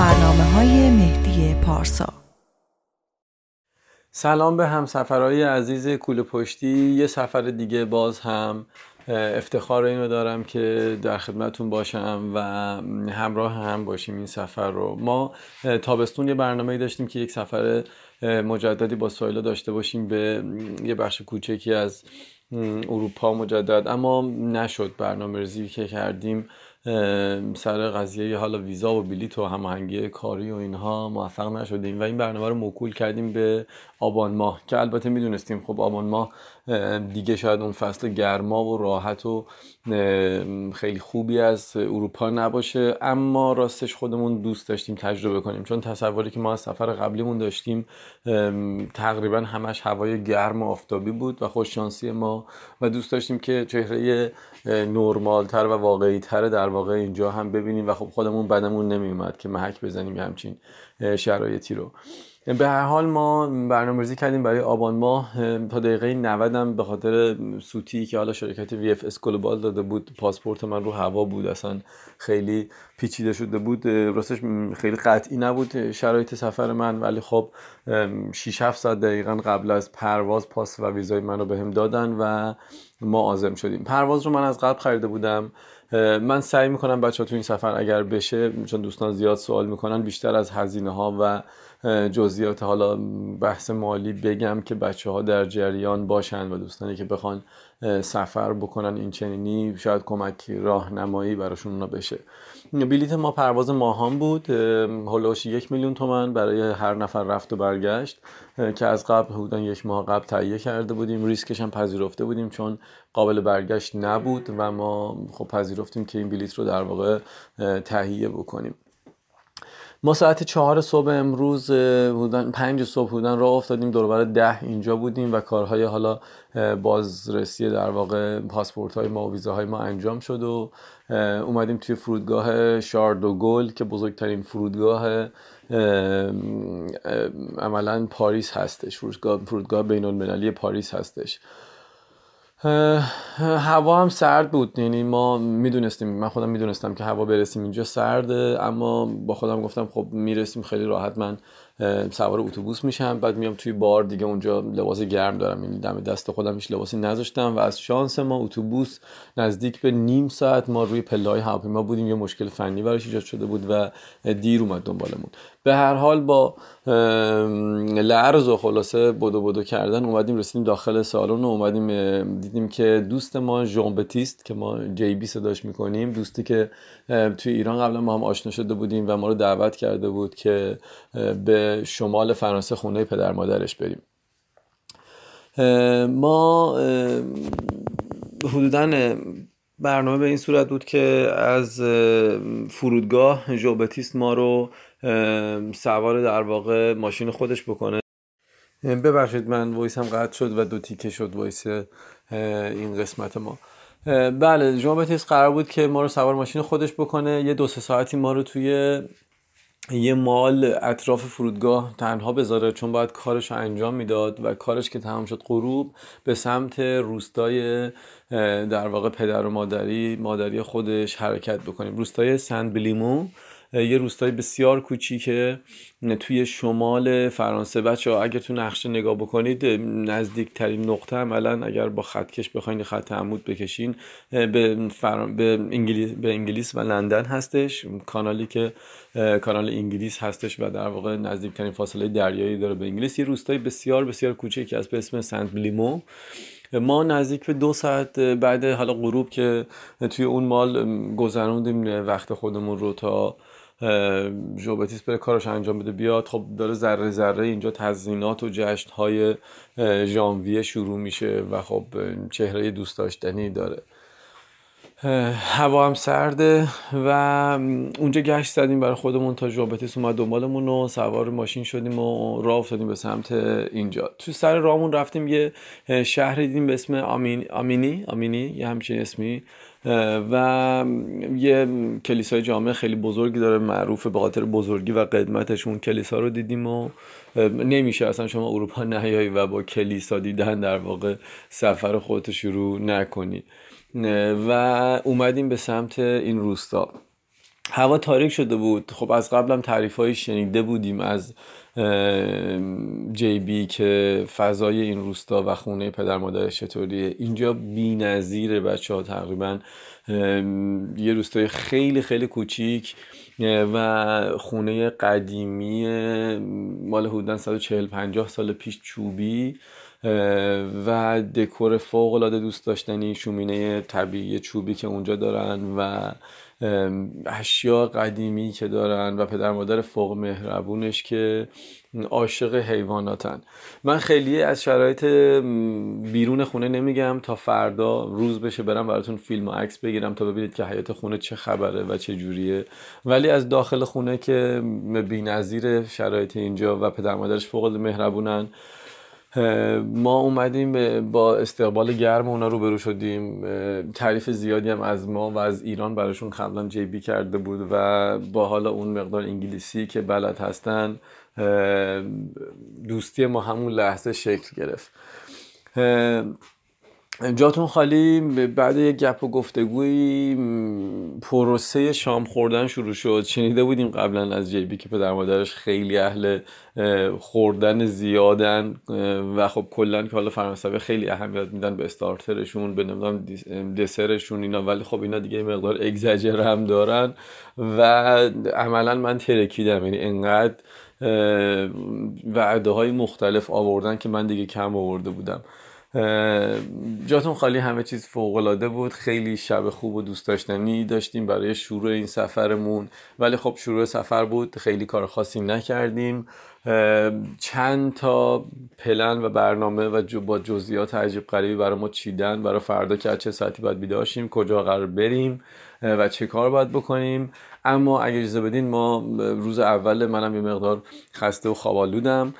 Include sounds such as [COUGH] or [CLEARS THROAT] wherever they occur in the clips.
برنامه های مهدی پارسا. سلام به همسفرهای عزیز کوله پشتی. یه سفر دیگه باز هم افتخار اینو دارم که در خدمتون باشم و همراه هم باشیم این سفر رو. ما تابستون یه برنامه داشتیم که یک سفر مجددی با سایلا داشته باشیم به یه بخش کوچکی از اروپا مجدد. اما نشد برنامه ریزی که کردیم. سر قضیه حالا ویزا و بلیت و هماهنگی کاری و اینها موفق نشدیم. و این برنامه رو موکول کردیم به آبان ماه که البته می‌دونستیم خب آبان ماه دیگه شاید اون فصل گرما و راحت و خیلی خوبی از اروپا نباشه. اما راستش خودمون دوست داشتیم تجربه کنیم. چون تصوری که ما از سفر قبلیمون داشتیم تقریبا همش هوای گرم و آفتابی بود و خوششانسی ما. و دوست داشتیم که چهره نرمالتر و واقعی تر در واقع اینجا هم ببینیم. و خب خودمون بدمون نمیومد که محک بزنیم همچین شرایطی رو. به هر حال ما برنامه‌ریزی کردیم برای آبان ماه تا دقیقه 90 هم به خاطر سوتی که حالا شرکت VFS Global داده بود پاسپورت من رو هوا بود اصلا خیلی پیچیده شده بود. راستش خیلی قطعی نبود شرایط سفر من ولی خب 6 7 ساعت دقیقا قبل از پرواز پاس و ویزای منو بهم دادن و ما عازم شدیم. پرواز رو من از قبل خریده بودم. من سعی می‌کنم بچه ها تو این سفر اگر بشه چون دوستان زیاد سوال می‌کنن بیشتر از هزینه ها و جزئیات حالا بحث مالی بگم که بچه ها در جریان باشن و دوستانی که بخوان سفر بکنن این چنینی شاید کمک راهنمایی براشون اونا بشه. بلیت ما پرواز ماهان بود هلوش یک میلیون تومن برای هر نفر رفت و برگشت که از قبل حدودا یک ماه قبل تهیه کرده بودیم. ریسکش هم پذیرفته بودیم چون قابل برگشت نبود و ما خب پذیرفتیم که این بلیت رو در واقع تهیه بکنیم. ما ساعت چهار صبح امروز بودن پنج صبح بودن راه افتادیم دوربر ده اینجا بودیم و کارهای حالا بازرسی در واقع پاسپورت های ما و ویزاهای ما انجام شد و اومدیم توی فرودگاه شاردوگل که بزرگترین فرودگاه عملا پاریس هستش. فرودگاه, فرودگاه بین المللی پاریس هستش. هوا هم سرد بود. یعنی ما می‌دونستیم من خودم می‌دونستم که هوا برسیم اینجا سرده اما با خودم گفتم خب می‌رسیم خیلی راحت من سوار اتوبوس میشم. بعد میام توی بار دیگه اونجا لباس گرم دارم. یعنی دم دست خودم هیچ لباسی نذاشتم و از شانس ما اتوبوس نزدیک به نیم ساعت ما روی پلهای هواپیما بودیم. یه مشکل فنی براش ایجاد شده بود و دیر اومد دنبالمون. به هر حال با لرز و خلاصه بدو بدو کردن اومدیم رسیدیم داخل سالن و اومدیم دیدیم که دوست ما ژان بتیست که ما جی بی صداش می‌کنیم. دوستی که توی ایران قبلا ما هم آشنا شده بودیم و ما رو دعوت کرده بود که به شمال فرانسه خونه پدر مادرش بریم. ما حدودا برنامه به این صورت بود که از فرودگاه ژوبتیست ما رو سوار در واقع ماشین خودش بکنه. ببخشید من voice م قطع شد و دو تیکه شد voice این قسمت ما. بله ژوبتیست قرار بود که ما رو سوار ماشین خودش بکنه. یه دو سه ساعتی ما رو توی یه mall اطراف فرودگاه تنها بذاره چون باید کارش رو انجام می‌داد و کارش که تمام شد غروب به سمت روستای در واقع پدر و مادری مادری خودش حرکت بکنیم. روستای سند بلیمو. یه روستای بسیار کوچیکه توی شمال فرانسه. بچه ها اگر تو نقشه نگاه بکنید نزدیکترین نقطه عملا اگر با خطکش بخواین خط عمود بکشین به, به, انگلیس... به انگلیس و لندن هستش. کانالی که کانال انگلیس هستش و در واقع نزدیکترین فاصله دریایی داره به انگلیس. یه روستای بسیار بسیار کوچیکی از به اسم سنت بلیمو ما نزدیک به دو ساعت بعد حالا غروب که توی اون مال گذروندیم وقت خودمون رو تا ژوبتیس بره کارش انجام بده بیاد. خب داره ذره ذره اینجا تزینات و جشن های ژانویه شروع میشه و خب چهره دوست داشتنی داره. هوا هم سرده و اونجا گشت زدیم برای خودمون تا ژوبتیس اومد دنبالمون و سوار ماشین شدیم و راه افتادیم به سمت اینجا. تو سر راهمون رفتیم یه شهر دیدیم به اسم آمین آمینی آمینی یه همچین اسمی. و یه کلیسای جامعه خیلی بزرگی داره معروفه به خاطر بزرگی و قدمتش. اون کلیسا رو دیدیم و نمیشه اصلا شما اروپا نیایی و با کلیسا دیدن در واقع سفر خودت شروع نکنی. و اومدیم به سمت این روستا. هوا تاریک شده بود. خب از قبلم تعریف شنیده بودیم از جی بی که فضای این روستا و خونه پدر مادرش چطوریه؟ اینجا بی نظیره بچه ها تقریبا یه روستای خیلی خیلی کوچیک و خونه قدیمی مال حدودا 140 50 سال پیش چوبی. و دکور فوق العاده دوست داشتنی شومینه طبیعی چوبی که اونجا دارن و اشیا قدیمی که دارن و پدر مادر فوق مهربونش که عاشق حیواناتن. من خیلی از شرایط بیرون خونه نمیگم تا فردا روز بشه برم براتون فیلم و عکس بگیرم تا ببینید که حیات خونه چه خبره و چه جوریه. ولی از داخل خونه که نظیر شرایط اینجا و پدر مادرش فوق مهربونن ما اومدیم با استقبال گرم اونا رو برو شدیم تعریف زیادی هم از ما و از ایران براشون قبلا جیبی کرده بود و با حالا اون مقدار انگلیسی که بلد هستن دوستی ما همون لحظه شکل گرفت. جاتون خالی بعد یک گپ و گفتگوی پروسه شام خوردن شروع شد. شنیده بودیم قبلا از جیبی که پدر مادرش خیلی اهل خوردن زیادن و خب کلا که حالا فرانسوی خیلی اهمیت میدن به استارترشون به نمی‌دونم دسرشون اینا. ولی خب اینا دیگه مقدار اگزاجر هم دارن. و عملا من ترکیدم یعنی انقدر وعده های مختلف آوردن که من دیگه کم آورده بودم. جاتون خالی همه چیز فوقالعاده بود. خیلی شب خوب و دوست داشتنی داشتیم برای شروع این سفرمون. ولی خب شروع سفر بود خیلی کار خاصی نکردیم. چند تا پلن و برنامه و با جزئیات عجیب غریبی برای ما چیدن. برای فردا که چه ساعتی باید بیداشیم کجا قرار بریم و چه کار باید بکنیم. اما اگه اجازه بدین ما روز اول منم یه مقدار خسته و خوابالودم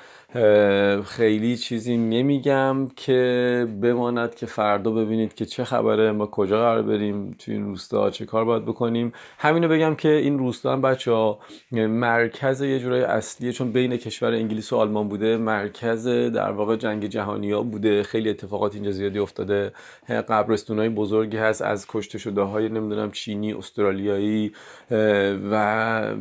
خیلی چیزی نمیگم که بماند که فردا ببینید که چه خبره ما کجا قرار بریم توی این روستا چه کار باید بکنیم. همینو بگم که این روستا هم بچه ها مرکز یه جورای اصلیه چون بین کشور انگلیس و آلمان بوده مرکز در واقع جنگ جهانی ها بوده. خیلی اتفاقات اینجا زیادی افتاده. قبرستون های بزرگی هست از کشته شده های نمی‌دونم چینی استرالیایی و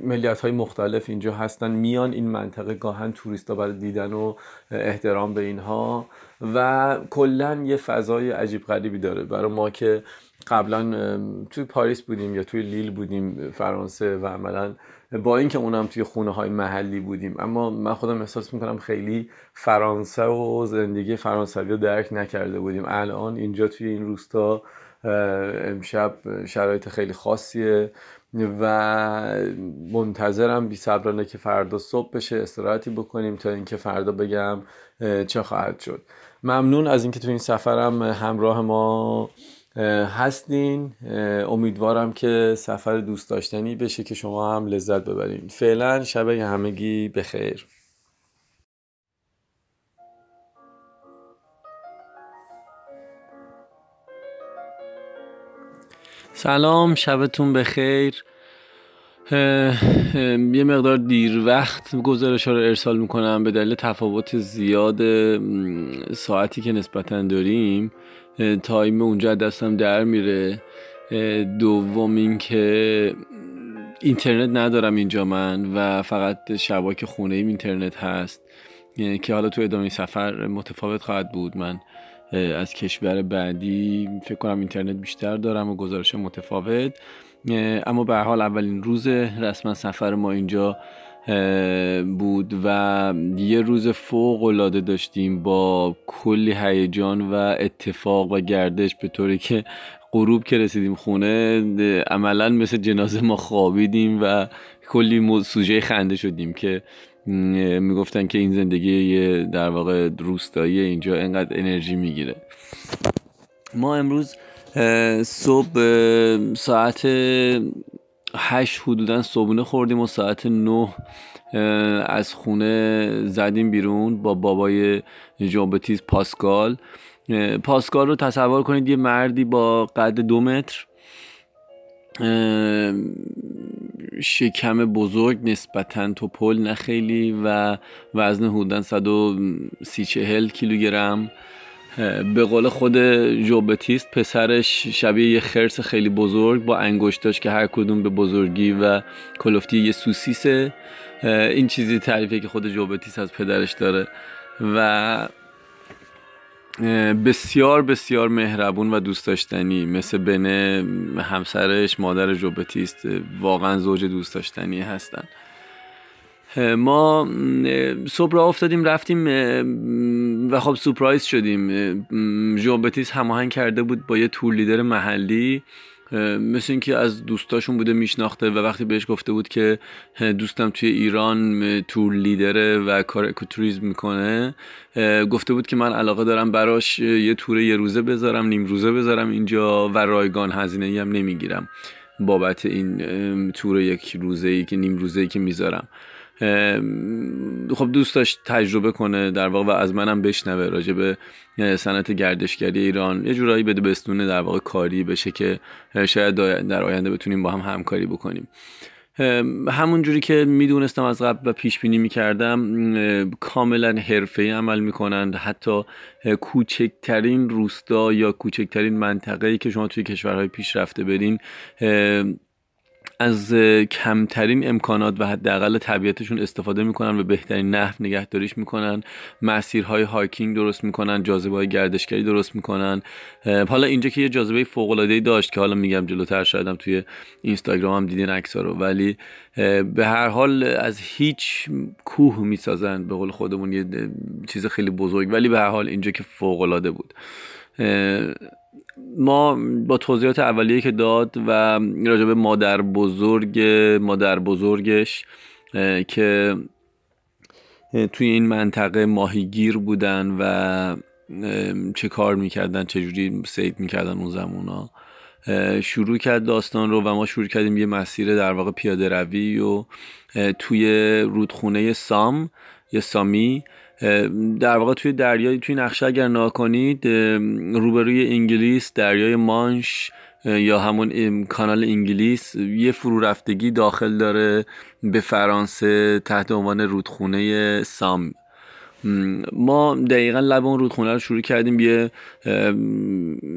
ملیت های مختلف اینجا هستن. میان این منطقه گاهن توریستا برای دیدن و احترام به اینها و کلا یه فضای عجیب غریبی داره. برای ما که قبلا توی پاریس بودیم یا توی لیل بودیم فرانسه و عملا با اینکه اونم توی خونه های محلی بودیم. اما من خودم احساس می‌کنم خیلی فرانسه و زندگی فرانسوی رو درک نکرده بودیم. الان اینجا توی این روستا امشب شرایط خیلی خاصیه. و منتظرم بی صبرانه که فردا صبح بشه استراحتی بکنیم تا اینکه فردا بگم چه خواهد شد. ممنون از اینکه تو این سفرم همراه ما هستین. امیدوارم که سفر دوست داشتنی بشه که شما هم لذت ببرین. فعلا شب همگی بخیر. سلام شبتون بخیر. یه مقدار دیر وقت گزارش ها رو ارسال می‌کنم. به دلیل تفاوت زیاد ساعتی که نسبتا داریم تایم اونجا دستم در میره. دوم اینکه اینترنت ندارم اینجا من و فقط شباک خونه ایم اینترنت هست که حالا تو ادامه سفر متفاوت خواهد بود. من از کشور بعدی فکر کنم اینترنت بیشتر دارم و گزارش متفاوت. اما به حال اولین روز رسما سفر ما اینجا بود و یه روز فوق العاده داشتیم با کلی هیجان و اتفاق و گردش به طوری که غروب که رسیدیم خونه عملا مثل جنازه ما خوابیدیم و کلی سوژه خنده شدیم که می‌گفتن که این زندگی در واقع روستایی اینجا انقدر انرژی می‌گیره. ما امروز صبح ساعت هشت حدودا صبحونه خوردیم و ساعت نه از خونه زدیم بیرون با بابای جنبتیز پاسکال. پاسکال رو تصور کنید یه مردی با قد دو متر شکم بزرگ نسبتا توپل نه خیلی و وزن حدودا 130 کیلوگرم. به قول خود جوبتیست پسرش شبیه یه خرس خیلی بزرگ با انگشتاش که هر کدوم به بزرگی و کلفتی یه سوسیسه. این چیزی تعریفی که خود جوبتیست از پدرش داره. و بسیار بسیار مهربون و دوست داشتنی. مثل بنه همسرش مادر جوبتیست واقعا زوج دوست داشتنی هستن. ما صبح را افتادیم رفتیم و خب سپرایز شدیم. جوبتیس هماهنگ کرده بود با یه تور لیدر محلی. مثل اینکه از دوستاشون بوده میشناخته و وقتی بهش گفته بود که دوستم توی ایران تور لیدره و کار اکوتوریزم می‌کنه گفته بود که من علاقه دارم براش یه تور یه روزه بذارم نیم روزه بذارم اینجا و رایگان هزینه هم نمی‌گیرم بابت این تور یک روزه ای که نیم روزه ای که می‌ذارم. خب دوست داشت تجربه کنه در واقع و از منم بشنوه راجع به صنعت گردشگری ایران. یه جورایی بده بستونه در واقع کاری بشه که شاید در آینده بتونیم با هم همکاری بکنیم. همون جوری که می‌دونستم از قبل و پیش بینی می‌کردم کاملا حرفه عمل می‌کنند. حتی کوچکترین روستا یا کوچکترین منطقه که شما توی کشورهای پیشرفته برین از کمترین امکانات و حداقل طبیعتشون استفاده می‌کنن و بهترین نحو نگهداریش می‌کنن. مسیرهای هایکینگ درست می‌کنن جاذبه های گردشگری درست می‌کنن. حالا اینجا که یه جاذبه فوق العاده داشت که حالا میگم جلوتر شایدم توی اینستاگرام هم دیدین عکسا رو. ولی به هر حال از هیچ کوه می‌سازن به قول خودمون یه چیز خیلی بزرگ. ولی به هر حال اینجا که فوق العاده بود ما با توضیحات اولیه که داد و راجع به مادر بزرگ مادر بزرگش که توی این منطقه ماهیگیر بودن و چه کار می‌کردن چجوری سید می‌کردن اون زمونا. شروع کرد داستان رو و ما شروع کردیم یه مسیر در واقع پیاده روی و توی رودخونه سام یا سامی. در واقع توی دریای توی نقشه اگر نگاه کنید روبروی انگلیس دریای مانش یا همون کانال انگلیس یه فرو رفتگی داخل داره به فرانسه تحت عنوان رودخونه سام. ما دقیقا لب اون رودخونه رو شروع کردیم یه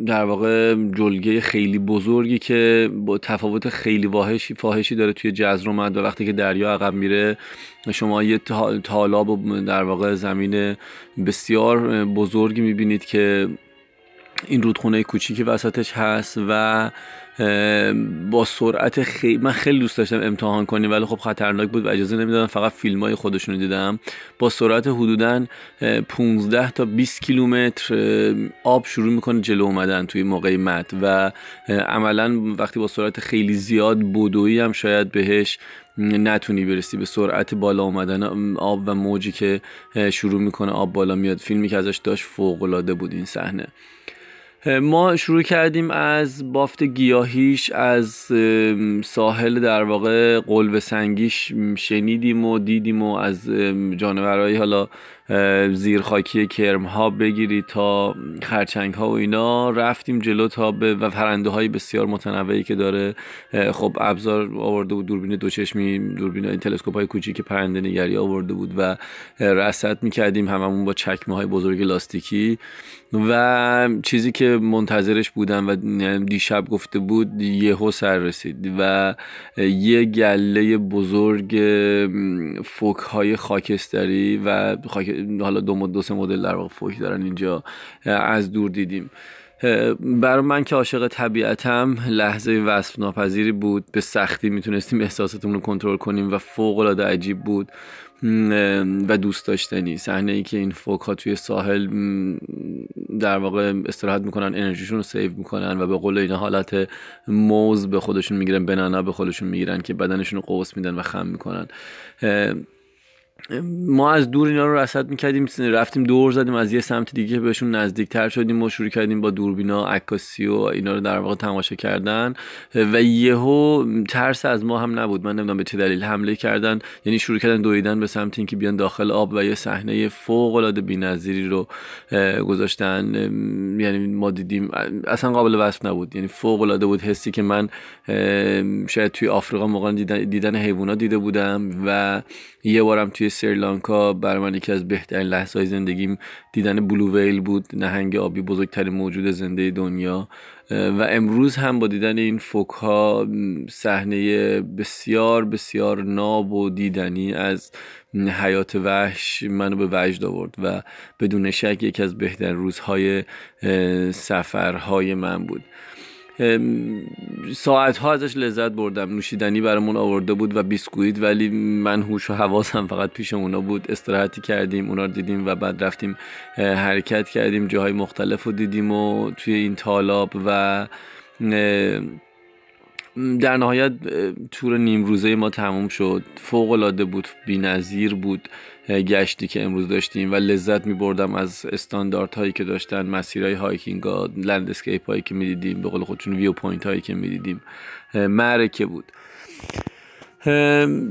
در واقع جلگه خیلی بزرگی که با تفاوت خیلی واهشی فاحشی داره توی جزرومت و وقتی که دریا عقب میره شما یه تالاب و در واقع زمین بسیار بزرگی می‌بینید که این رودخونه کوچیکی وسطش هست و با سرعت خیلی من خیلی دوست داشتم امتحان کنیم ولی خب خطرناک بود و اجازه نمی‌دادم فقط فیلم های خودشون رو دیدم. با سرعت حدودا 15 تا 20 کیلومتر آب شروع می‌کنه جلو اومدن توی موقع مد و عملا وقتی با سرعت خیلی زیاد بدویی هم شاید بهش نتونی برسی. به سرعت بالا اومدن آب و موجی که شروع می‌کنه آب بالا میاد. فیلمی که ازش داشت فوق العاده بود این صحنه. ما شروع کردیم از بافت گیاهیش از ساحل در واقع قلب سنگیش شنیدیم و دیدیم و از جانورهای حالا زیرخاکی کرم ها بگیرید تا خرچنگ ها و اینا. رفتیم جلو تا به و پرنده های بسیار متنوعی که داره. خب ابزار آورده بود. دوربین دو چشمی دوربین این تلسکوپ های کوچیک پرنده نگری آورده بود و رصد می‌کردیم. هممون با چکمه های بزرگ لاستیکی. و چیزی که منتظرش بودم و دیشب گفته بود یهو سر رسید و یه گله بزرگ فوک های خاکستری و خاک حالا دو دو سه مدل در واقع فوک دارن اینجا از دور دیدیم. برای من که عاشق طبیعتم لحظه وصف ناپذیری بود. به سختی می‌تونستیم احساساتمون رو کنترل کنیم و فوق العاده عجیب بود. و دوست داشتنی. صحنه ای که این فوک ها توی ساحل در واقع استراحت می‌کنن انرژیشون رو سیو می‌کنن و به قول این حالت موز به خودشون می‌گیرن بنانا به خودشون می‌گیرن که بدنشون رو قوس میدن و خم می‌کنن. ما از دور اینا رو رصد می‌کردیم رفتیم دور زدیم از یه سمت دیگه بهشون نزدیکتر شدیم و شروع کردیم با دوربینا عکاسی و اینا رو در واقع تماشا کردن. و یهو ترس از ما هم نبود. من نمی‌دونم به چه دلیل حمله کردن. یعنی شروع کردن دویدن به سمت اینکه بیان داخل آب و یه صحنه فوق العاده بی‌نظیری رو گذاشتن. یعنی ما دیدیم اصلا قابل وصف نبود. یعنی فوق العاده بود حسی که من شاید توی آفریقا موقع دیدن, دیدن حیوانات دیده بودم و یه بارم توی سریلانکا برای من یکی از بهترین لحظه های زندگیم دیدن بلو ویل بود نهنگ آبی بزرگترین موجود زنده دنیا. و امروز هم با دیدن این فوک ها صحنه بسیار بسیار ناب و دیدنی از حیات وحش منو به وجد آورد و بدون شک یکی از بهترین روزهای سفرهای من بود. ساعت ها ازش لذت بردم. نوشیدنی برامون آورده بود و بیسکویت ولی من هوش و حواسم فقط پیش اونا بود. استراحتی کردیم اونا رو دیدیم و بعد رفتیم حرکت کردیم. جاهای مختلف رو دیدیم و توی این تالاب و در نهایت تور نیم روزه ما تموم شد. فوق العاده بود بی‌نظیر بود گشتی که امروز داشتیم و لذت می بردم از استاندارد هایی که داشتن مسیرهای hiking ها landscape هایی که می‌دیدیم به قول خودشون viewpoint هایی که می‌دیدیم. معرکه بود.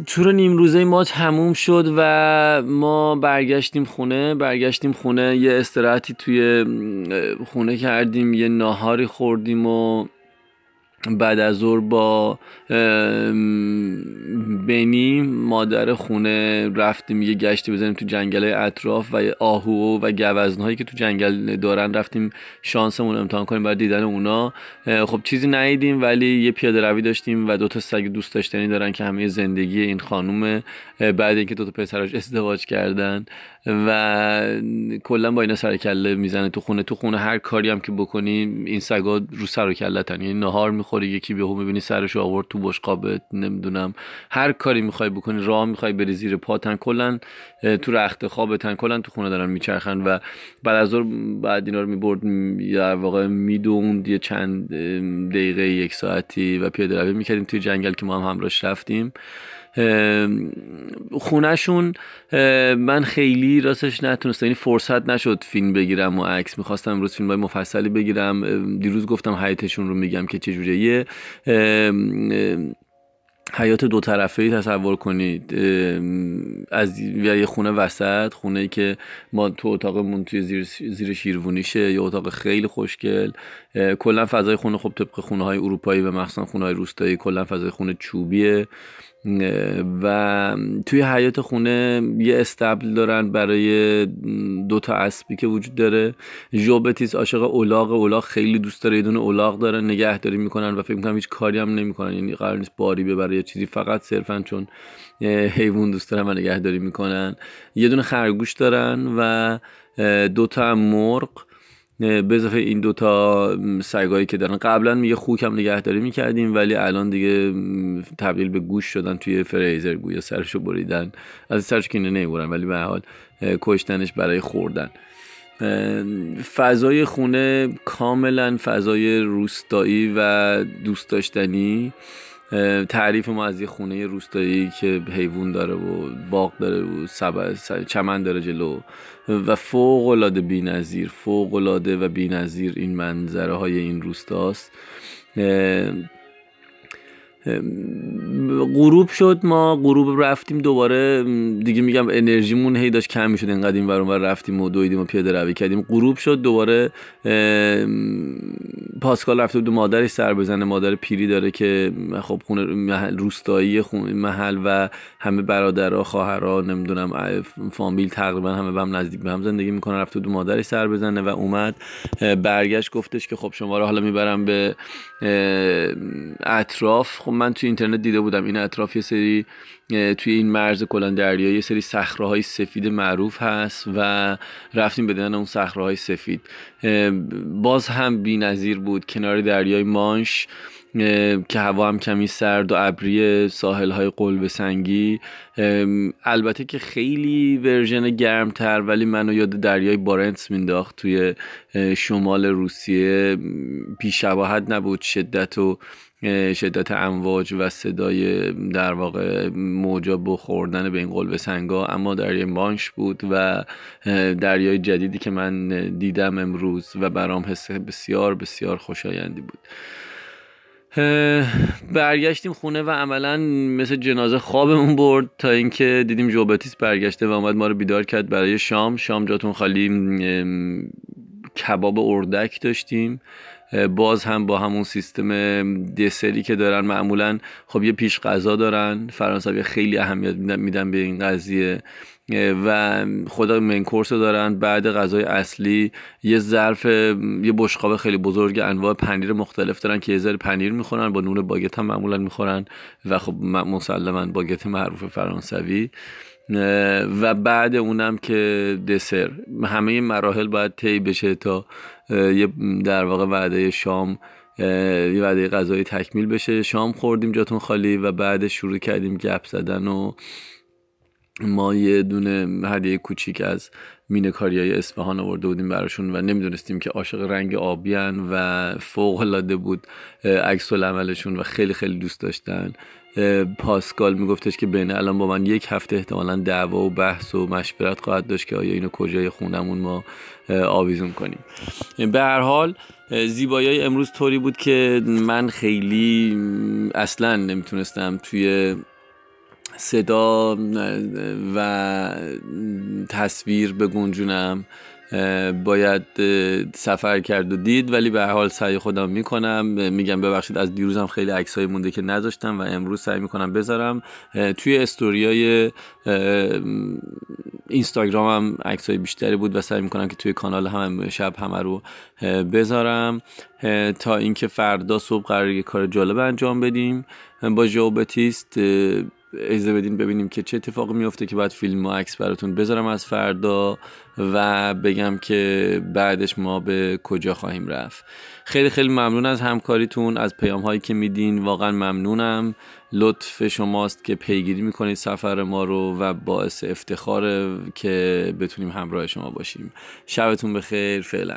تور نیم روزه ما تموم شد و ما برگشتیم خونه. برگشتیم خونه یه استراحتی توی خونه کردیم یه ناهاری خوردیم و بعد از ظهر با بینی مادر خونه رفتیم یه گشتی بزنیم تو جنگل اطراف و آهو و گوزنهایی که تو جنگل دارن رفتیم شانسمون امتحان کنیم برای دیدن اونا. خب چیزی ندیدیم ولی یه پیاده روی داشتیم و دو تا سگ دوست داشتنی دارن که همه زندگی این خانوم بعد اینکه دو تا پسرش ازدواج کردن و کلا با اینا سر کله می‌زنه تو خونه. تو خونه هر کاری هم که بکنی این سگا رو سر و کلتن یعنی نهار می‌خوری یکی بهو می‌بینی سرش آورد تو بشقابت نمی‌دونم هر کاری می‌خوای بکنی راه می‌خوای بری زیر پاتن کلا تو رخت خوابتن کلا تو خونه دارن میچرخن و بعد از بعد اینا رو می‌برد در واقع می‌دوند یه چند دقیقه یک ساعتی و پیاده روی می‌کردیم توی جنگل که ما هم همراهش رفتیم. خونهشون من خیلی راستش نتونستم یعنی فرصت نشد فیلم بگیرم و عکس می‌خواستم امروز فیلم های مفصلی بگیرم. دیروز گفتم حیاتشون رو میگم که چجوریه حیات دو طرفه ای تصور کنید. از یه خونه وسط خونه ای که ما تو اتاقمون توی زیر, زیر شیروونیشه یه اتاق خیلی خوشگل. کلا فضای خونه خب طبق خونه های اروپایی و مخصوصا خونه های روستایی کلا فضای خونه چوبیه. و توی حیات خونه یه استبل دارن برای دو تا اسبی که وجود داره. ژوبتیس عاشق اولاغ اولاغ خیلی دوست داره یه دونه اولاغ دارن نگهداری می‌کنن و فکر می‌کنم هیچ کاری هم نمی‌کنن. یعنی قرار نیست باری ببره یا چیزی فقط صرفا چون حیوان دوست دارن و نگهداری می‌کنن. یه دونه خرگوش دارن و دو تا مرغ. به اضافه این دوتا سگایی که دارن. قبلا یه خوک هم نگهداری می‌کردیم ولی الان دیگه تبدیل به گوش شدن توی فریزر گویا سرشو بریدن. از سرش که نمی‌برن ولی به حال کشتنش برای خوردن. فضای خونه کاملا فضای روستایی و دوست داشتنی. تعریف ما از یه خونه روستایی که حیوان داره و باغ داره و چمن داره جلو. و فوق العاده بی‌نظیر فوق العاده و بی‌نظیر این منظره های این روستاست. غروب شد ما غروب رفتیم دوباره دیگه میگم انرژیمون هی داشت کم می‌شد اینقدر این ور رفتیم و دویدیم و پیاده روی کردیم. غروب شد دوباره پاسکال رفته بود مادرش سر بزنه. مادر پیری داره که خب خونه محل روستایی خونه محل و همه برادرها خواهرها نمی‌دونم فامیل تقریبا همه به هم نزدیک به هم زندگی می‌کنن. رفته بود مادرش سر بزنه و اومد. برگشت گفتش که خب شما رو حالا می‌برم به اطراف. خب من توی اینترنت دیده بودم. این اطراف یه سری توی این مرز کلان دریا یه سری های سفید معروف هست و رفتیم بدن اون های سفید. باز هم نظیر بود. کنار دریای مانش که هوا هم کمی سرد و ابری ساحل های قلب سنگی. البته که خیلی ورژن گرمتر ولی منو یاد دریای بارنس مینداخت توی شمال روسیه. بیشباهت نبود. شدت و شدت امواج و صدای در واقع موجا بخوردن به این قلب سنگا اما دریای مانش بود و دریای جدیدی که من دیدم امروز و برام حس بسیار بسیار خوشایندی بود. برگشتیم خونه و عملا مثل جنازه خوابمون برد تا اینکه دیدیم جوبتیس برگشته و اومد ما رو بیدار کرد برای شام. شام جاتون خالی کباب اردک داشتیم. باز هم با همون سیستم دسری که دارن معمولا خب یه پیش غذا دارن. فرانسوی خیلی اهمیت میدن به این قضیه. و خدا منکورس دارن. بعد غذای اصلی یه ظرف یه بشقاب خیلی بزرگ انواع پنیر مختلف دارن که یه ذره پنیر می‌خورن. با نون باگت هم معمولا می‌خورن. و خب مسلما باگت معروف فرانسوی. و بعد اونم که دسر. همه این مراحل باید طی بشه تا یه در واقع وعده شام یه وعده غذایی تکمیل بشه. شام خوردیم جاتون خالی و بعد شروع کردیم گپ زدن و ما یه دونه هدیه کوچیک از مینکاری های اصفهان آورده بودیم براشون و نمی‌دونستیم که عاشق رنگ آبیان و فوق العاده بود عکس عملشون و خیلی خیلی دوست داشتن. پاسکال میگفتش که بین الان با من یک هفته احتمالا دعوا و بحث و مشورت خواهد داشت که آیا اینو کجای خونمون ما آویزون کنیم. به هر حال زیبایی امروز طوری بود که من خیلی اصلا نمی‌تونستم توی صدا و تصویر بگنجونم. باید سفر کرد و دید ولی به حال سعی خودم می‌کنم. میگم ببخشید از دیروزم خیلی عکسای مونده که نذاشتم و امروز سعی می‌کنم بذارم. توی استوریای اینستاگرامم عکسای بیشتری بود و سعی می‌کنم که توی کانال هم شب همه رو بذارم. تا اینکه فردا صبح قرار یه کار جالب انجام بدیم. با ژئوبتیست اجازه بدین ببینیم که چه اتفاقی میفته که بعد فیلم و عکس براتون بذارم از فردا و بگم که بعدش ما به کجا خواهیم رفت. خیلی خیلی ممنون از همکاریتون از پیام هایی که میدین. واقعا ممنونم. لطف شماست که پیگیری می‌کنید سفر ما رو و باعث افتخاره که بتونیم همراه شما باشیم. شبتون بخیر. فعلا.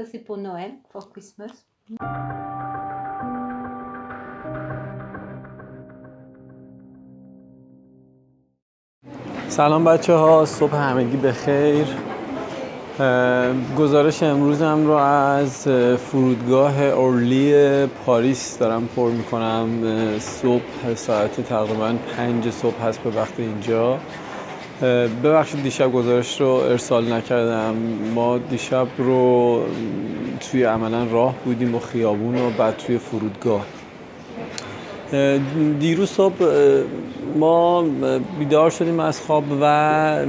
Ça, c'est pour Noël, for Christmas. سلام بچه ها صبح همگی بخیر گزارش امروزم رو از فرودگاه اورلی پاریس دارم پر می‌کنم. صبح ساعت تقریبا پنج صبح هست به وقت اینجا. ببخشید دیشب گزارش رو ارسال نکردم. ما دیشب رو توی عملا راه بودیم و خیابون و بعد توی فرودگاه. دیروز صبح ما بیدار شدیم از خواب و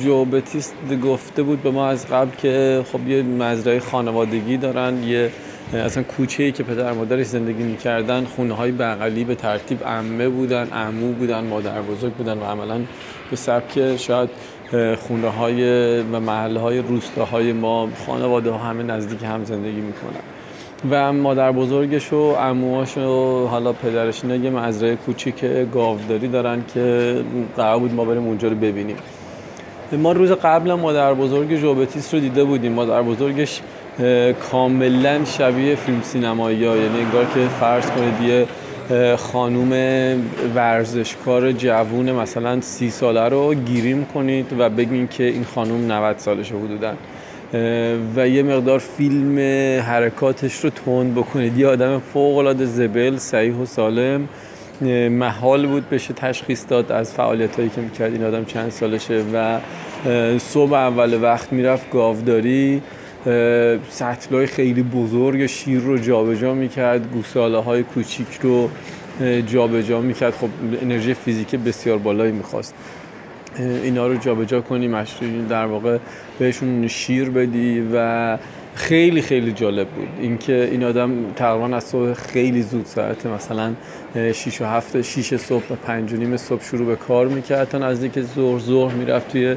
جو بتیست گفته بود به ما از قبل که خب یه مزرعه خانوادگی دارن یه اصلا کوچه ای که پدر مادرش زندگی می‌کردن خونه های بغلی به ترتیب عمه بودن عمو بودن مادر بزرگ بودن و عملا به سبک شاید خونه های و محله های روستاهای ما خانواده ها همه نزدیک هم زندگی می‌کنن. و مادر بزرگش و عموهاش و حالا پدرش اینا یه مزرعه کوچیک گاوداری دارن که قرار بود ما بریم اونجا رو ببینیم. ما روز قبل مادر بزرگ جوبتیس رو دیده بودیم. مادر بزرگش کاملا شبیه فیلم سینمایی ها. یعنی انگار که فرض کنید یه خانوم ورزشکار جوون مثلا سی ساله رو گیریم کنید و بگین که این خانوم 90 سالشه حدودا. و یه مقدار فیلم حرکاتش رو تند بکنید. یه آدم فوق العاده زبل صحیح و سالم. محال بود بشه تشخیص داد از فعالیت هایی که می‌کرد این آدم چند سالشه. و صبح اول وقت می‌رفت گاوداری. سطلای خیلی بزرگ شیر رو جابجا می‌کرد گوساله های کوچیک رو جابجا می‌کرد. خب انرژی فیزیکی بسیار بالایی می‌خواست. اینا رو جابجا کنی مشروعی در واقع بهشون شیر بدی و خیلی خیلی جالب بود. اینکه این آدم تقریبا از صبح خیلی زود ساعت مثلا 6 و 7 6 صبح و 5 و نیم صبح شروع به کار می‌کرد تا نزدیک ظهر ظهر می‌رفت توی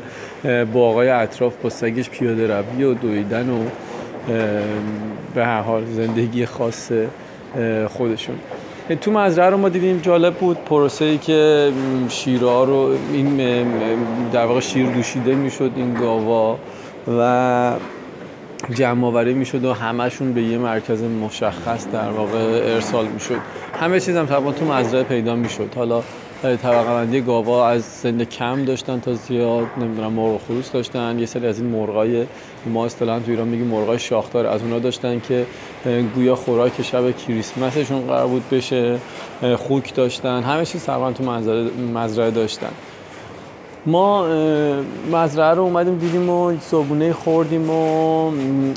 باغای اطراف با سگش پیاده روی و دویدن و به هر حال زندگی خاص خودشون. تو مزرعه رو ما دیدیم جالب بود. پروسه ای که شیرها رو این در واقع شیر دوشیده می‌شد این گاوا و جمع آوری می‌شد و همشون به یه مرکز مشخص در واقع ارسال می‌شد. همه چیز هم طبعا تو مزرعه پیدا می‌شد. حالا طبقه بندی گاوا از سن کم داشتن تا زیاد نمی‌دونم مرغ خروس داشتن. یه سری از این مرغای ما اصطلاحا تو ایران میگیم مرغای شاخدار. از اونا داشتن که گویا خوراک شب کریسمسشون قرار بود بشه خوک داشتن. همه چیز تقریبا تو مزرعه داشتن. ما مزرعه رو اومدیم دیدیم و صبونه خوردیم و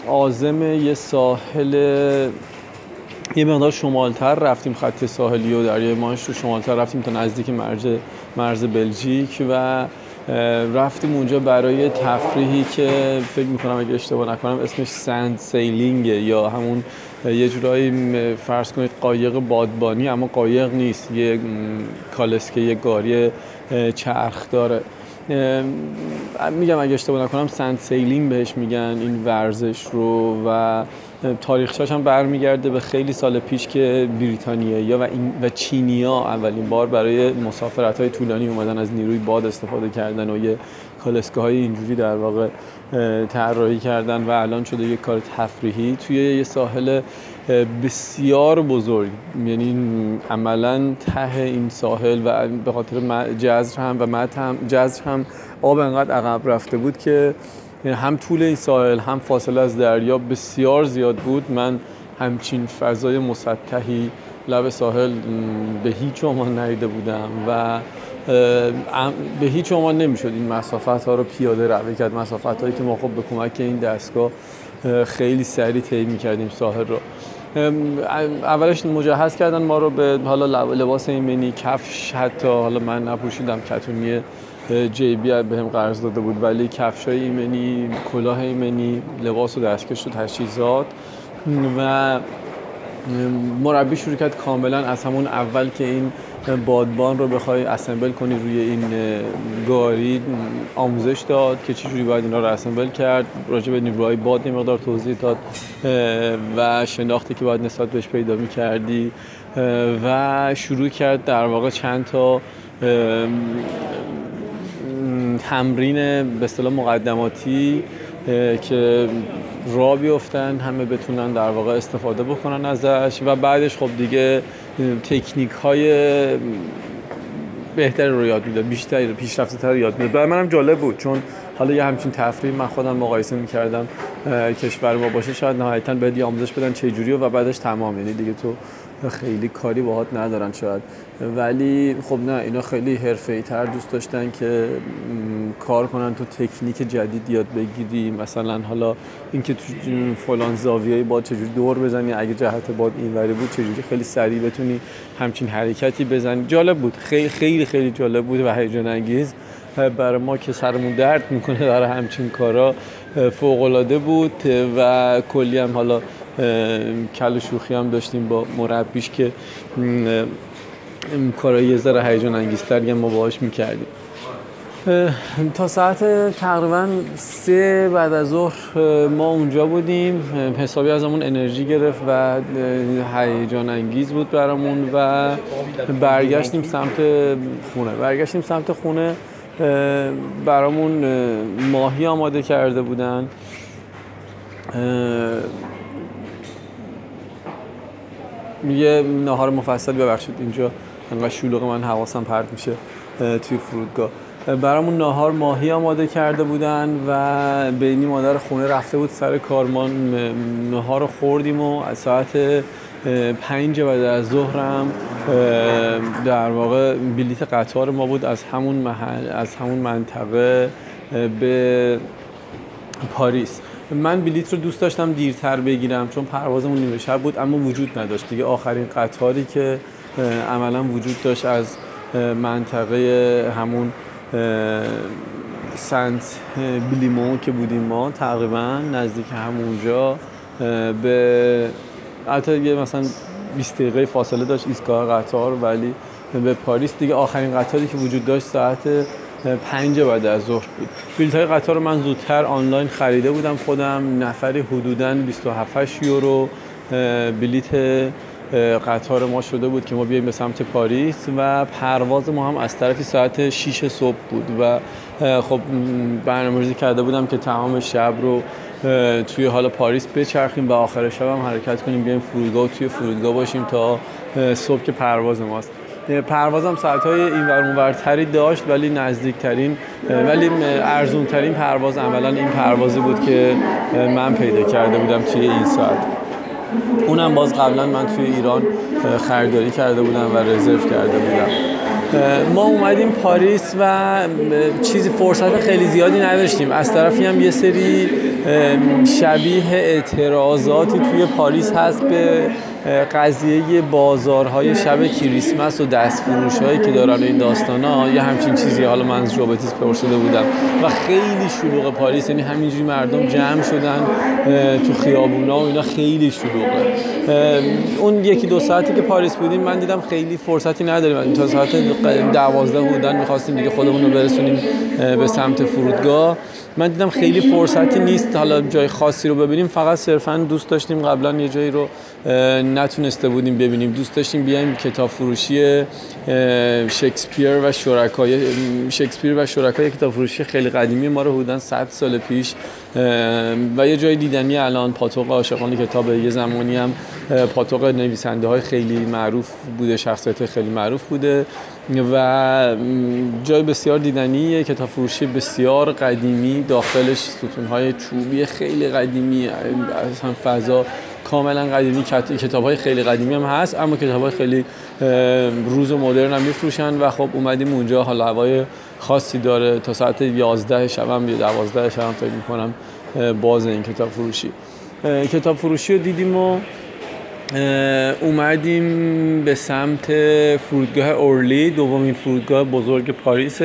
آزم یه ساحل یه مقدار شمالتر رفتیم خط ساحلی و دریای مانش رو شمالتر رفتیم تا نزدیک مرز مرز بلژیک و رفتیم اونجا برای تفریحی که فکر می‌کنم اگه اشتباه نکنم اسمش سند سیلینگه یا همون یه جورایی فرض کنید قایق بادبانی اما قایق نیست. یه کالسکه یه گاری چرخ داره. میگم اگه اشتباه نکنم سند سیلینگ بهش میگن این ورزش رو. و تاریخچه‌اش هم برمیگرده به خیلی سال پیش که بریتانیا و, این و چینیا اولین بار برای مسافرت های طولانی اومدن از نیروی باد استفاده کردن و یه کالسکه های اینجوری در واقع طراحی کردن و الان شده یه کار تفریحی توی یه ساحل بسیار بزرگ. یعنی عملا ته این ساحل و به خاطر جزر هم و مد هم جزر هم آب انقدر عقب رفته بود که هم طول این ساحل هم فاصله از دریا بسیار زیاد بود. من همچین فضای مسطحی لب ساحل به هیچ عنوان ندیده بودم و به هیچ عنوان نمی‌شد این مسافت ها رو پیاده روی کرد. مسافت هایی که ما خب به کمک این دستگاه خیلی سریع طی می‌کردیم ساحل رو. اولش مجهز کردن ما رو به حالا لباس ایمنی کفش حتی. حالا من نپوشیدم کتونی جیبی به هم قرض داده بود ولی کفش های ایمنی کلاه ایمنی لباس و دستکش و تجهیزات. و مربی شروع کرد کاملا از همون اول که این بادبان رو بخوای اسمبل کنی روی این گاری آموزش داد که چجوری باید اینا رو اسمبل کرد. راجع به نیروهای باد مقدار توضیح داد و شناختی که باید نسبت بهش پیدا می کردی و شروع کرد در واقع چند تا تمرین به اصطلاح مقدماتی که را بیفتن همه بتونن در واقع استفاده بکنن ازش. و بعدش خب دیگه تکنیک های بهتر رو یاد میده بیشتر پیشرفته تر یاد میده. برای منم جالب بود چون حالا یه همچین تفریح من خودم مقایسه می‌کردم کشور ما باشه شاید نهایتا باید آموزش بدن چه جوری و بعدش تمام. یعنی دیگه تو [LAUGHS] خیلی کاری باهات ندارن شاید. ولی خب نه اینا خیلی حرفه‌ای تر دوست داشتن که کار کنن تو تکنیک جدید یاد بگیری مثلا حالا اینکه تو فلان زاویه باد چجوری دور بزنی اگه جهت باد اینوری بود چجوری خیلی سریع بتونی همچین حرکتی بزنی. جالب بود. خیلی خیلی خیلی جالب بود و هیجان انگیز. برای ما که سرمون درد می‌کنه در همچین کارا فوق العاده بود و کلی هم حالا کل شوخی هم داشتیم با مربیش که کارهای یه ذره هیجان انگیزتر ما باهاش می‌کردیم. تا ساعت تقریبا سه بعد از ظهر ما اونجا بودیم. حسابی از همون انرژی گرفت و هیجان انگیز بود برامون و برگشتیم سمت خونه. برگشتیم سمت خونه برامون ماهی آماده کرده بودن. یه نهار مفصل ببخشید اینجا انقدر شلوغ من حواسم پرت میشه توی فرودگاه. برامون نهار ماهی آماده کرده بودن و بینی مادر خونه رفته بود سر کارمان. نهار رو خوردیم و از ساعت پنج بعد از ظهرم در واقع بلیت قطار ما بود از همون محل از همون منطقه به پاریس. من بلیت رو دوست داشتم دیرتر بگیرم چون پروازمون نیمه شب بود اما وجود نداشت. دیگه آخرین قطاری که عملا وجود داشت از منطقه همون سنت بلیمون که بودیم ما تقریبا نزدیک همونجا به البته یه مثلا 20 دقیقه فاصله داشت ایستگاه قطار ولی به پاریس دیگه آخرین قطاری که وجود داشت ساعت پنج بعد از ظهر بود. بلیط های قطار رو من زودتر آنلاین خریده بودم خودم. نفری حدودا 27 یورو بلیت قطار ما شده بود که ما بیایم به سمت پاریس و پرواز ما هم از طرفی ساعت 6 صبح بود و خب برنامه‌ریزی کرده بودم که تمام شب رو توی حال پاریس بچرخیم و آخر شب هم حرکت کنیم بیایم فرودگاه و توی فرودگاه باشیم تا صبح که پرواز ماست. پروازم ساعت های این ور اونورتری داشت ولی نزدیکترین ولی ارزون ترین پرواز عملا این پروازی بود که من پیدا کرده بودم توی این ساعت. اونم باز قبلا من توی ایران خریداری کرده بودم و رزرو کرده بودم. ما اومدیم پاریس و چیزی فرصت خیلی زیادی نداشتیم. از طرفی هم یه سری شبیه اعتراضاتی توی پاریس هست به قضیه بازارهای شب کریسمس و هایی که دارن این داستان ها یه همچین چیزی حالا من از جابتیس پرسیده بودم و خیلی شلوغ پاریس یعنی همینجوری مردم جمع شدن تو خیابونا و اینا خیلی شلوغه. اون یکی دو ساعتی که پاریس بودیم من دیدم خیلی فرصتی نداریم. تا ساعت دوازده بودن می‌خواستیم دیگه خودمون رو برسونیم به سمت فرودگاه. من دیدم خیلی فرصتی نیست حالا جای خاصی رو ببینیم فقط صرفا دوست داشتیم قبلا یه جایی رو نتونسته بودیم ببینیم. دوست داشتیم بیایم کتاب فروشی شکسپیر و شرکای شکسپیر و شرکای کتاب فروشی خیلی قدیمی ما رو حدودا 100 سال پیش و یه جای دیدنی الان پاتوق عاشقان کتاب یه زمانی هم پاتوق نویسنده های خیلی معروف بوده شخصیت خیلی معروف بوده و جای بسیار دیدنی کتاب فروشی بسیار قدیمی داخلش ستون های چوبی خیلی قدیمی از فضا کاملا قدیمی کتاب های خیلی قدیمی هم هست اما کتاب های خیلی روز و مدرن هم میفروشن و خب اومدیم اونجا. حالا هوای خاصی داره. تا ساعت 11 شب یا 12 شب هم فکر می‌کنم باز این کتاب فروشی. کتاب فروشی رو دیدیم و اومدیم به سمت فرودگاه اورلی. دومین فرودگاه بزرگ پاریس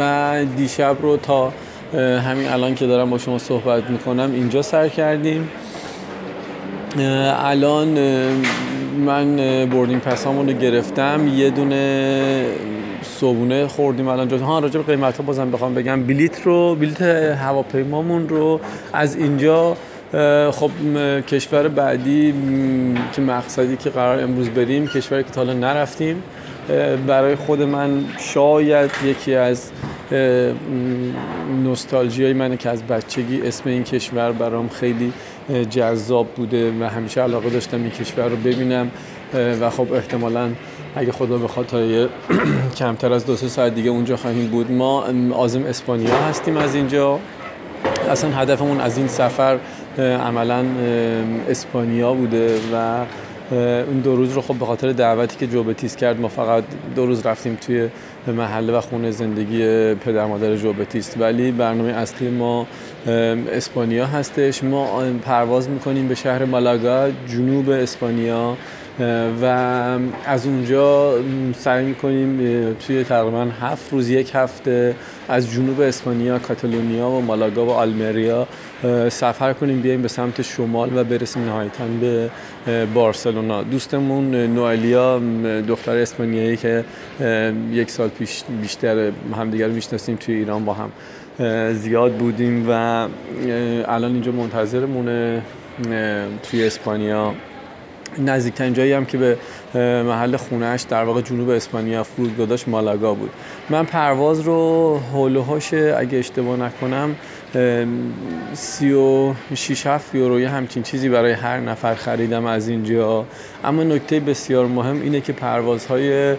و دیشب رو تا همین الان که دارم با شما صحبت می‌کنم اینجا سر کردیم. الان من boarding pass امون رو گرفتم. یه دونه صبونه خوردیم الان جا ها راجع به قیمت ها بازم بخوام بگم. بلیت رو بلیت هواپیمامون رو از اینجا خب کشور بعدی که مقصدی که قرار امروز بریم کشوری که تا حالا نرفتیم. برای خود من شاید یکی از نوستالژی های منه که از بچگی اسم این کشور برام خیلی جذاب بوده و همیشه علاقه داشتم این کشور رو ببینم و خب احتمالا اگه خدا بخواد تا [CLEARS THROAT] کمتر از دو سه ساعت دیگه اونجا خواهیم بود. ما آزم اسپانیا هستیم از اینجا. اصلا هدفمون از این سفر عملا اسپانیا بوده و اون دو روز رو خب به خاطر دعوتی که جوبتیس کرد ما فقط دو روز رفتیم توی محله و خونه زندگی پدر مادر جوبتیست ولی برنامه اصلی ما اسپانیا هستش. ما پرواز می‌کنیم به شهر مالاگا جنوب اسپانیا. و از اونجا سعی می‌کنیم توی تقریبا هفت روز یک هفته از جنوب اسپانیا کاتالونیا و مالاگا و آلمریا سفر کنیم بیایم به سمت شمال و برسیم نهایتا به بارسلونا. دوستمون نوالیا دختر اسپانیایی که یک سال پیش بیشتر همدیگر می‌شناسیم توی ایران با هم. زیاد بودیم و الان اینجا منتظرمونه توی اسپانیا. نزدیکترین جایی هم که به محل خونهش در واقع جنوب اسپانیا فرودگاه داشت مالاگا بود. من پرواز رو هولوهاش اگه اشتباه نکنم سی و شیش هفت یورو یه همچین چیزی برای هر نفر خریدم از اینجا. اما نکته بسیار مهم اینه که پروازهای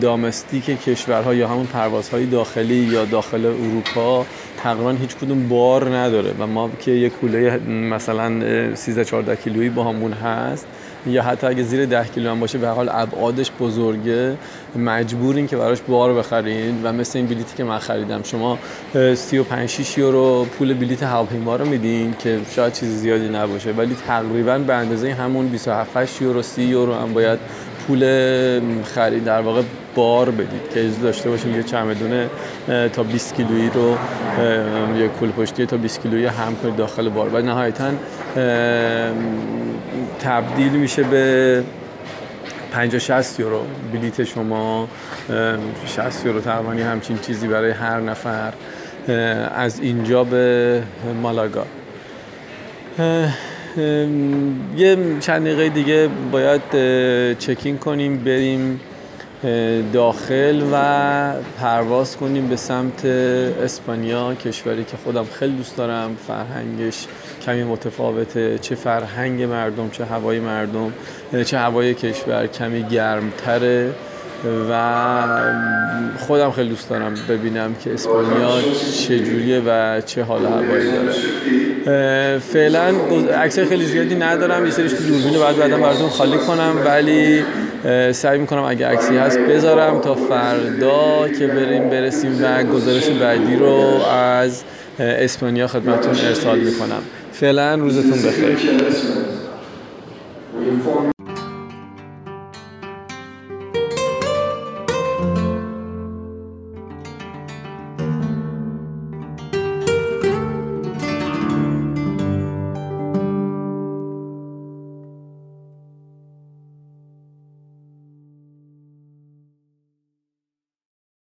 دامستیک کشورها یا همون پروازهای داخلی یا داخل اروپا تقریبا هیچ کدوم بار نداره و ما که یه کوله مثلا 13 14 کیلویی با همون هست یا حتی اگه زیر 10 کیلو هم باشه به حال ابعادش بزرگه. مجبورین که براش بار بخرین و مثل این بلیتی که من خریدم. شما 35 6 یورو پول بلیت هواپیما رو میدین که شاید چیز زیادی نباشه. ولی تقریبا به اندازه همون 27 یورو 30 یورو هم باید پول خرید در واقع بار بدید که داشته باشیم یه چمدون تا 20 کیلویی رو یه کل پشتی تا 20 کیلویی هم کنید داخل بار. و نهایتا تبدیل میشه به 50 60 یورو بلیت شما. 60 یورو تقریبا همچین چیزی برای هر نفر از اینجا به مالاگا. یه چند دقیقه دیگه باید چکین کنیم بریم داخل و پرواز کنیم به سمت اسپانیا کشوری که خودم خیلی دوست دارم. فرهنگش کمی متفاوته. چه فرهنگ مردم چه هوای مردم چه هوای کشور کمی گرمتره و خودم خیلی دوست دارم ببینم که اسپانیا چجوریه و چه حال هوایی داره. فعلا عکس خیلی زیادی ندارم یه سریش تو دوربین بعد بعدا براتون خالی کنم ولی سعی می‌کنم اگه عکسی هست بذارم تا فردا که بریم برسیم و گزارش بعدی رو از اسپانیا خدمتتون ارسال می‌کنم. فعلا روزتون بخیر.